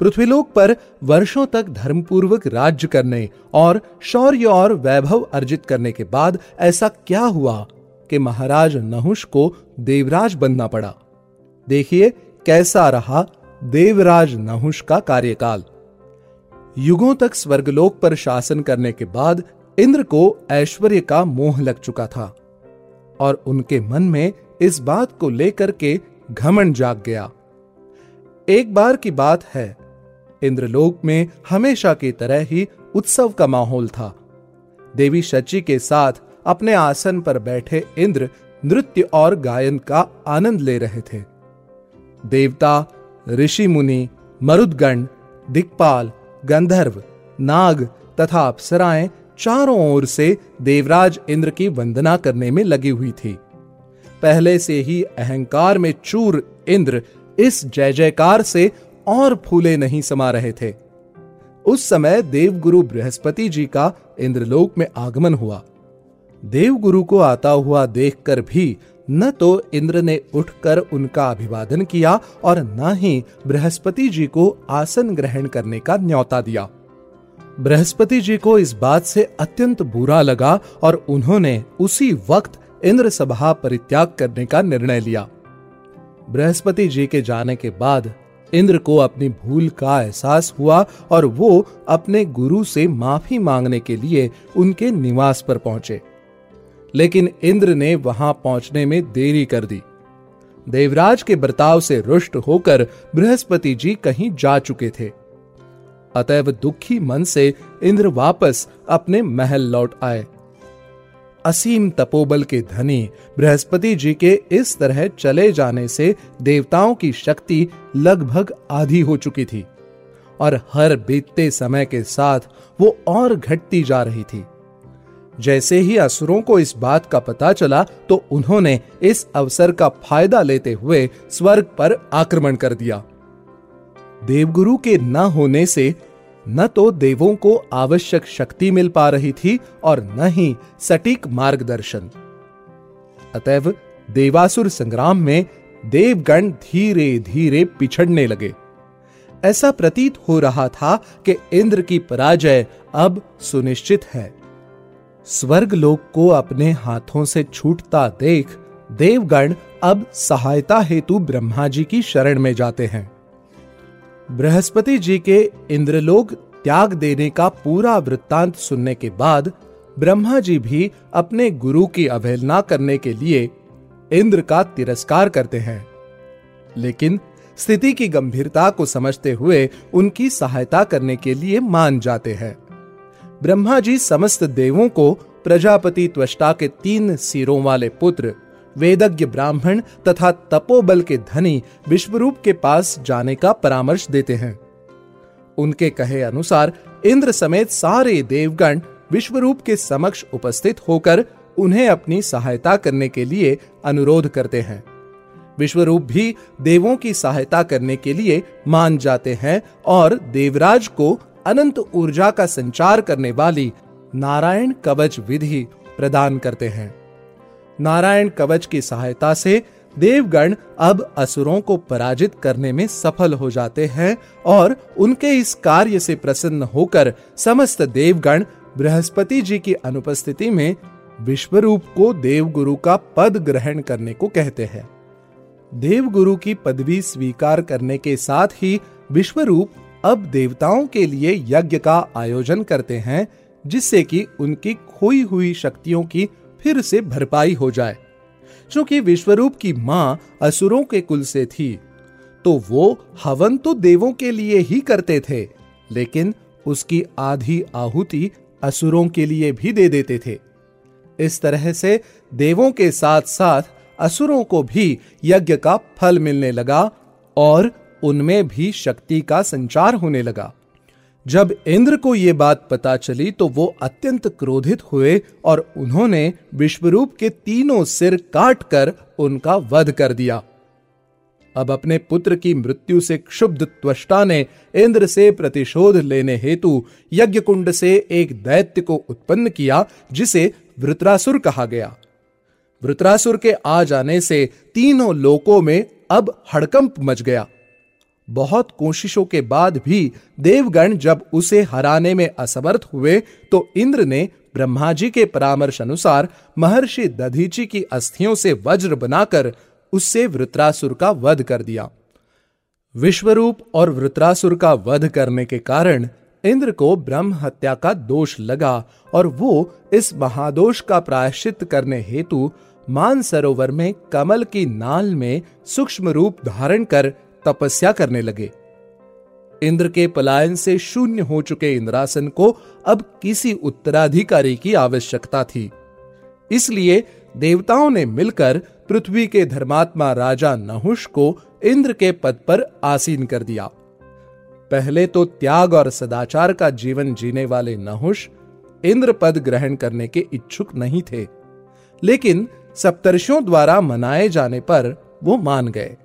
पृथ्वीलोक पर वर्षों तक धर्मपूर्वक राज्य करने और शौर्य और वैभव अर्जित करने के बाद ऐसा क्या हुआ कि महाराज नहुष को देवराज बनना पड़ा। देखिए कैसा रहा देवराज नहुष का कार्यकाल। युगों तक स्वर्गलोक पर शासन करने के बाद इंद्र को ऐश्वर्य का मोह लग चुका था और उनके मन में इस बात को लेकर के घमंड जाग गया। एक बार की बात है इंद्रलोक में हमेशा की तरह ही उत्सव का माहौल था। देवी शची के साथ अपने आसन पर बैठे इंद्र नृत्य और गायन का आनंद ले रहे थे। देवता, ऋषि मुनि, मरुदगण, दिक्पाल, गंधर्व, नाग तथा अप्सराएँ चारों ओर से देवराज इंद्र की वंदना करने में लगी हुई थी। पहले से ही अहंकार में चूर इंद्र इस जय जयकार से और फूले नहीं समा रहे थे। उस समय देवगुरु बृहस्पति जी का इंद्रलोक में आगमन हुआ। देवगुरु को आता हुआ देखकर भी न तो इंद्र ने उठकर उनका अभिवादन किया और न ही बृहस्पति जी को आसन ग्रहण करने का न्योता दिया। बृहस्पति जी को इस बात से अत्यंत बुरा लगा और उन्होंने उसी वक्त इंद्र सभा परित्याग करने का निर्णय लिया। बृहस्पति जी के जाने के बाद इंद्र को अपनी भूल का एहसास हुआ और वो अपने गुरु से माफ़ी मांगने के लिए उनके निवास पर पहुँचे। लेकिन इंद्र ने वहाँ पहुँचने में देरी कर दी। देवराज के बर्ताव से रुष्ट होकर बृहस्पति जी कहीं जा चुके थे। अतएव दुखी मन से इंद्र वापस अपने महल लौट आए। असीम तपोबल के धनी बृहस्पति जी के इस तरह चले जाने से देवताओं की शक्ति लगभग आधी हो चुकी थी और हर बीतते समय के साथ वो और घटती जा रही थी। जैसे ही असुरों को इस बात का पता चला तो उन्होंने इस अवसर का फ़ायदा लेते हुए स्वर्ग पर आक्रमण कर दिया। देवगुरु के न होने से न तो देवों को आवश्यक शक्ति मिल पा रही थी और न ही सटीक मार्गदर्शन। अतएव देवासुर संग्राम में देवगण धीरे धीरे पिछड़ने लगे। ऐसा प्रतीत हो रहा था कि इंद्र की पराजय अब सुनिश्चित है। स्वर्ग लोक को अपने हाथों से छूटता देख देवगण अब सहायता हेतु ब्रह्मा जी की शरण में जाते हैं। बृहस्पति जी के इंद्रलोक त्याग देने का पूरा वृत्तांत सुनने के बाद ब्रह्मा जी भी अपने गुरु की अवहेलना करने के लिए इंद्र का तिरस्कार करते हैं। लेकिन स्थिति की गंभीरता को समझते हुए उनकी सहायता करने के लिए मान जाते हैं। ब्रह्मा जी समस्त देवों को प्रजापति त्वष्टा के तीन सिरों वाले पुत्र वेदज्ञ ब्राह्मण तथा तपोबल के धनी विश्वरूप के पास जाने का परामर्श देते हैं। उनके कहे अनुसार इंद्र समेत सारे देवगण विश्वरूप के समक्ष उपस्थित होकर उन्हें अपनी सहायता करने के लिए अनुरोध करते हैं। विश्वरूप भी देवों की सहायता करने के लिए मान जाते हैं और देवराज को अनंत ऊर्जा का संचार करने वाली नारायण कवच विधि प्रदान करते हैं। नारायण कवच की सहायता से देवगण अब असुरों को पराजित करने में सफल हो जाते हैं और उनके इस कार्य से प्रसन्न होकर समस्त देवगण बृहस्पति जी की अनुपस्थिति में विश्वरूप को देवगुरु का पद ग्रहण करने को कहते हैं। देवगुरु की पदवी स्वीकार करने के साथ ही विश्वरूप अब देवताओं के लिए यज्ञ का आयोजन करते हैं, जिससे कि उनकी खोई हुई शक्तियों की फिर से भरपाई हो जाए, क्योंकि विश्वरूप की माँ असुरों के कुल से थी तो वो हवन तो देवों के लिए ही करते थे, लेकिन उसकी आधी आहुति असुरों के लिए भी दे देते थे। इस तरह से देवों के साथ साथ असुरों को भी यज्ञ का फल मिलने लगा और उनमें भी शक्ति का संचार होने लगा। जब इंद्र को ये बात पता चली तो वो अत्यंत क्रोधित हुए और उन्होंने विश्वरूप के तीनों सिर काटकर उनका वध कर दिया। अब अपने पुत्र की मृत्यु से क्षुब्ध त्वष्टा ने इंद्र से प्रतिशोध लेने हेतु यज्ञ कुंड से एक दैत्य को उत्पन्न किया, जिसे वृत्रासुर कहा गया। वृत्रासुर के आ जाने से तीनों लोकों में अब हड़कंप मच गया। बहुत कोशिशों के बाद भी देवगण जब उसे हराने में असमर्थ हुए तो इंद्र ने ब्रह्मा जी के परामर्श अनुसार महर्षि दधीची की अस्थियों से वज्र बनाकर उससे वृत्रासुर का वध कर दिया। विश्वरूप और वृत्रासुर का वध करने के कारण इंद्र को ब्रह्म हत्या का दोष लगा और वो इस महादोष का प्रायश्चित करने हेतु मानसरोवर में कमल की नाल में सूक्ष्म रूप धारण कर तपस्या करने लगे। इंद्र के पलायन से शून्य हो चुके इंद्रासन को अब किसी उत्तराधिकारी की आवश्यकता थी। इसलिए देवताओं ने मिलकर पृथ्वी के धर्मात्मा राजा नहुष को इंद्र के पद पर आसीन कर दिया। पहले तो त्याग और सदाचार का जीवन जीने वाले नहुष इंद्र पद ग्रहण करने के इच्छुक नहीं थे, लेकिन सप्तर्षियों द्वारा मनाए जाने पर वो मान गए।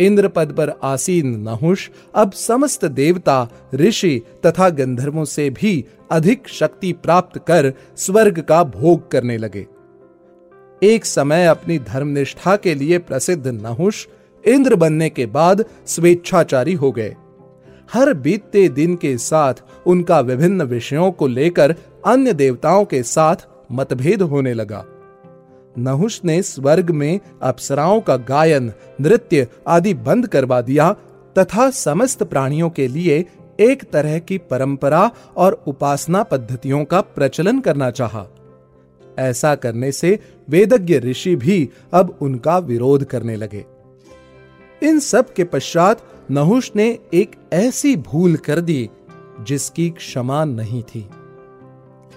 इंद्र पद पर आसीन नहुष, अब समस्त देवता, ऋषि तथा गंधर्वों से भी अधिक शक्ति प्राप्त कर स्वर्ग का भोग करने लगे। एक समय अपनी धर्मनिष्ठा के लिए प्रसिद्ध नहुष इंद्र बनने के बाद स्वेच्छाचारी हो गए। हर बीतते दिन के साथ उनका विभिन्न विषयों को लेकर अन्य देवताओं के साथ मतभेद होने लगा। नहुष ने स्वर्ग में अप्सराओं का गायन, नृत्य आदि बंद करवा दिया, तथा समस्त प्राणियों के लिए एक तरह की परंपरा और उपासना पद्धतियों का प्रचलन करना चाहा। ऐसा करने से वेदज्ञ ऋषि भी अब उनका विरोध करने लगे इन सब के पश्चात नहुष ने एक ऐसी भूल कर दी, जिसकी क्षमा नहीं थी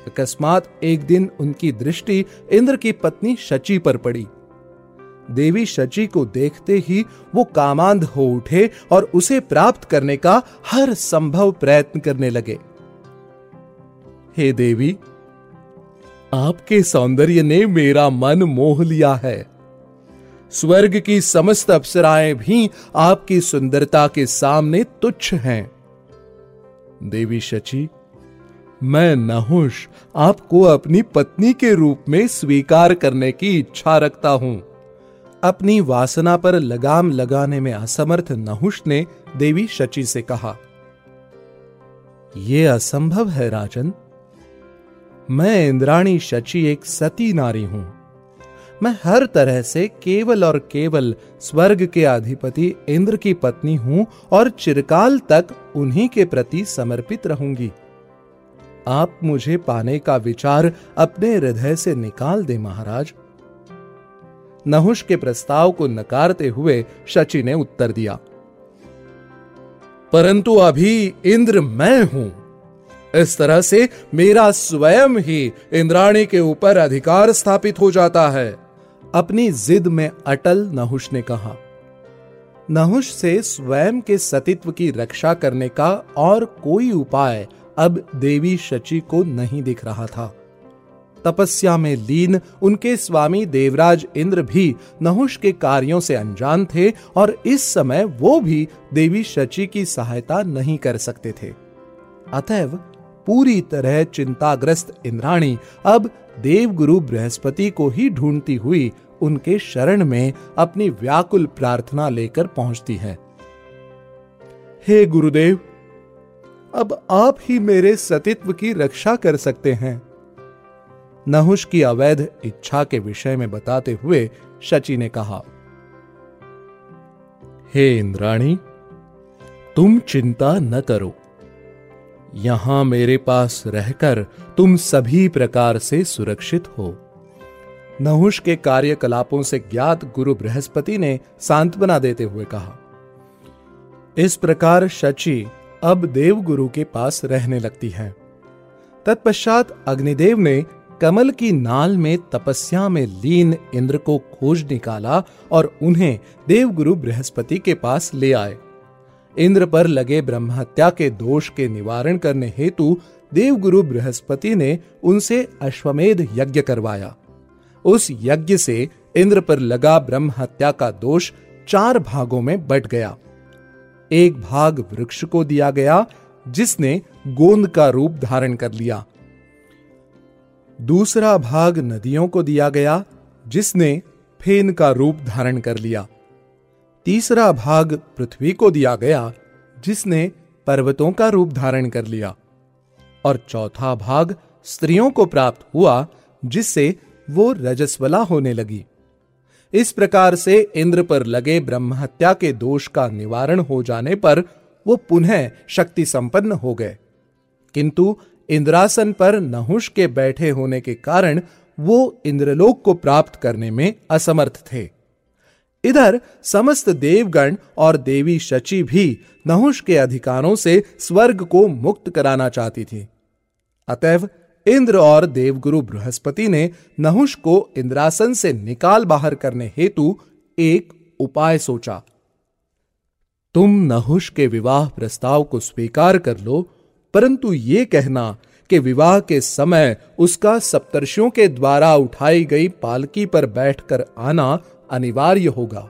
अकस्मात एक दिन उनकी दृष्टि इंद्र की पत्नी शची पर पड़ी। देवी शची को देखते ही वो कामांध हो उठे और उसे प्राप्त करने का हर संभव प्रयत्न करने लगे। हे देवी, आपके सौंदर्य ने मेरा मन मोह लिया है। स्वर्ग की समस्त अप्सराएँ भी आपकी सुंदरता के सामने तुच्छ हैं। देवी शची मैं नहुष आपको अपनी पत्नी के रूप में स्वीकार करने की इच्छा रखता हूँ। अपनी वासना पर लगाम लगाने में असमर्थ नहुष ने देवी शची से कहा यह असंभव है राजन। मैं इंद्राणी शची एक सती नारी हूँ। मैं हर तरह से केवल और केवल स्वर्ग के अधिपति इंद्र की पत्नी हूँ और चिरकाल तक उन्हीं के प्रति समर्पित रहूँगी। आप मुझे पाने का विचार अपने हृदय से निकाल दे, महाराज। नहुष के प्रस्ताव को नकारते हुए शची ने उत्तर दिया, परंतु अभी इंद्र मैं हूँ। इस तरह से मेरा स्वयं ही इंद्राणी के ऊपर अधिकार स्थापित हो जाता है। अपनी जिद में अटल नहुष ने कहा, नहुष से स्वयं के सतित्व की रक्षा करने का और कोई उपाय अब देवी शची को नहीं दिख रहा था। तपस्या में लीन, उनके स्वामी देवराज इंद्र भी नहुष के कार्यों से अनजान थे और इस समय वो भी देवी शची की सहायता नहीं कर सकते थे। अतएव पूरी तरह चिंताग्रस्त इंद्राणी अब देवगुरु बृहस्पति को ही ढूंढती हुई उनके शरण में अपनी व्याकुल प्रार्थना लेकर पहुँचती है। हे गुरुदेव अब आप ही मेरे सतित्व की रक्षा कर सकते हैं। नहुष की अवैध इच्छा के विषय में बताते हुए शची ने कहा, हे इंद्राणी, तुम चिंता न करो। यहाँ मेरे पास रहकर तुम सभी प्रकार से सुरक्षित हो। नहुष के कार्यकलापों से ज्ञात गुरु बृहस्पति ने सांत्वना देते हुए कहा, इस प्रकार शची अब देवगुरु के पास रहने लगती है। तत्पश्चात अग्निदेव ने कमल की नाल में तपस्या में लीन इंद्र को खोज निकाला और उन्हें देवगुरु बृहस्पति के पास ले आए। इंद्र पर लगे ब्रह्महत्या के दोष के निवारण करने हेतु देवगुरु बृहस्पति ने उनसे अश्वमेध यज्ञ करवाया। उस यज्ञ से इंद्र पर लगा ब्रह्म हत्या का दोष चार भागों में बट गया। एक भाग वृक्ष को दिया गया, जिसने गोंद का रूप धारण कर लिया। दूसरा भाग नदियों को दिया गया, जिसने फेन का रूप धारण कर लिया। तीसरा भाग पृथ्वी को दिया गया, जिसने पर्वतों का रूप धारण कर लिया। और चौथा भाग स्त्रियों को प्राप्त हुआ, जिससे वो रजस्वला होने लगी। इस प्रकार से इंद्र पर लगे ब्रह्म हत्या के दोष का निवारण हो जाने पर वो पुनः शक्ति संपन्न हो गए। किंतु इंद्रासन पर नहुष के बैठे होने के कारण वो इंद्रलोक को प्राप्त करने में असमर्थ थे। इधर समस्त देवगण और देवी शची भी नहुष के अधिकारों से स्वर्ग को मुक्त कराना चाहती थी। अतएव इंद्र और देवगुरु बृहस्पति ने नहुष को इंद्रासन से निकाल बाहर करने हेतु एक उपाय सोचा। तुम नहुष के विवाह प्रस्ताव को स्वीकार कर लो, परंतु ये कहना कि विवाह के समय उसका सप्तर्षियों के द्वारा उठाई गई पालकी पर बैठकर आना अनिवार्य होगा।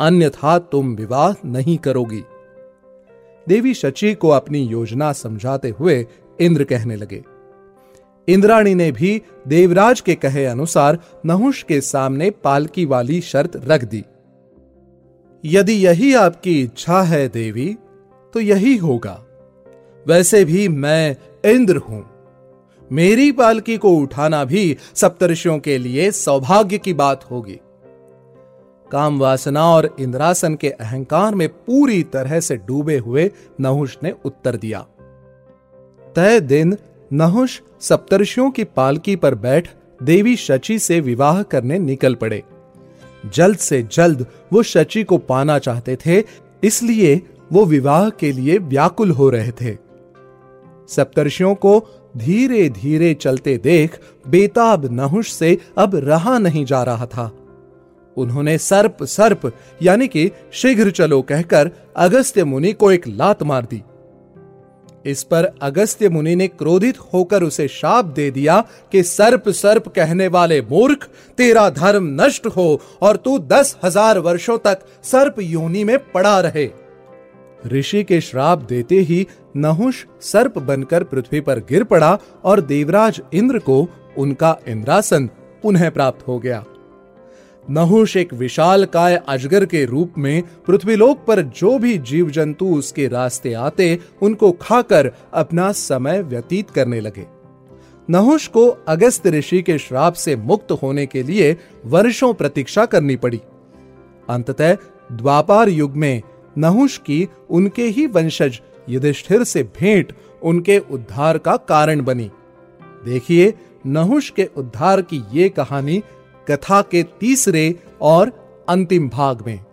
अन्यथा तुम विवाह नहीं करोगी। देवी शची को अपनी योजना समझाते हुए इंद्र कहने लगे। इंद्राणी ने भी देवराज के कहे अनुसार नहुष के सामने पालकी वाली शर्त रख दी। यदि यही आपकी इच्छा है देवी तो यही होगा। वैसे भी मैं इंद्र हूँ। मेरी पालकी को उठाना भी सप्तर्षियों के लिए सौभाग्य की बात होगी। काम वासना और इंद्रासन के अहंकार में पूरी तरह से डूबे हुए नहुष ने उत्तर दिया। तय दिन नहुष सप्तर्षियों की पालकी पर बैठ देवी शची से विवाह करने निकल पड़े। जल्द से जल्द वो शची को पाना चाहते थे, इसलिए वो विवाह के लिए व्याकुल हो रहे थे। सप्तर्षियों को धीरे धीरे चलते देख बेताब नहुष से अब रहा नहीं जा रहा था। उन्होंने सर्प सर्प यानी कि शीघ्र चलो कहकर अगस्त्य मुनि को एक लात मार दी। इस पर अगस्त्य मुनि ने क्रोधित होकर उसे शाप दे दिया कि सर्प सर्प कहने वाले मूर्ख, तेरा धर्म नष्ट हो और तू दस हज़ार वर्षों तक सर्प योनि में पड़ा रहे। ऋषि के श्राप देते ही नहुष सर्प बनकर पृथ्वी पर गिर पड़ा और देवराज इंद्र को उनका इंद्रासन पुनः प्राप्त हो गया। नहुष एक विशाल काय अजगर के रूप में पृथ्वीलोक पर जो भी जीव जंतु उसके रास्ते आते, उनको खाकर अपना समय व्यतीत करने लगे। नहुष को अगस्त ऋषि के श्राप से मुक्त होने के लिए वर्षों प्रतीक्षा करनी पड़ी। अंततः द्वापार युग में नहुष की उनके ही वंशज युधिष्ठिर से भेंट उनके उद्धार का कारण बनी। देखिए, नहुष के उद्धार की ये कहानी कथा के तीसरे और अंतिम भाग में।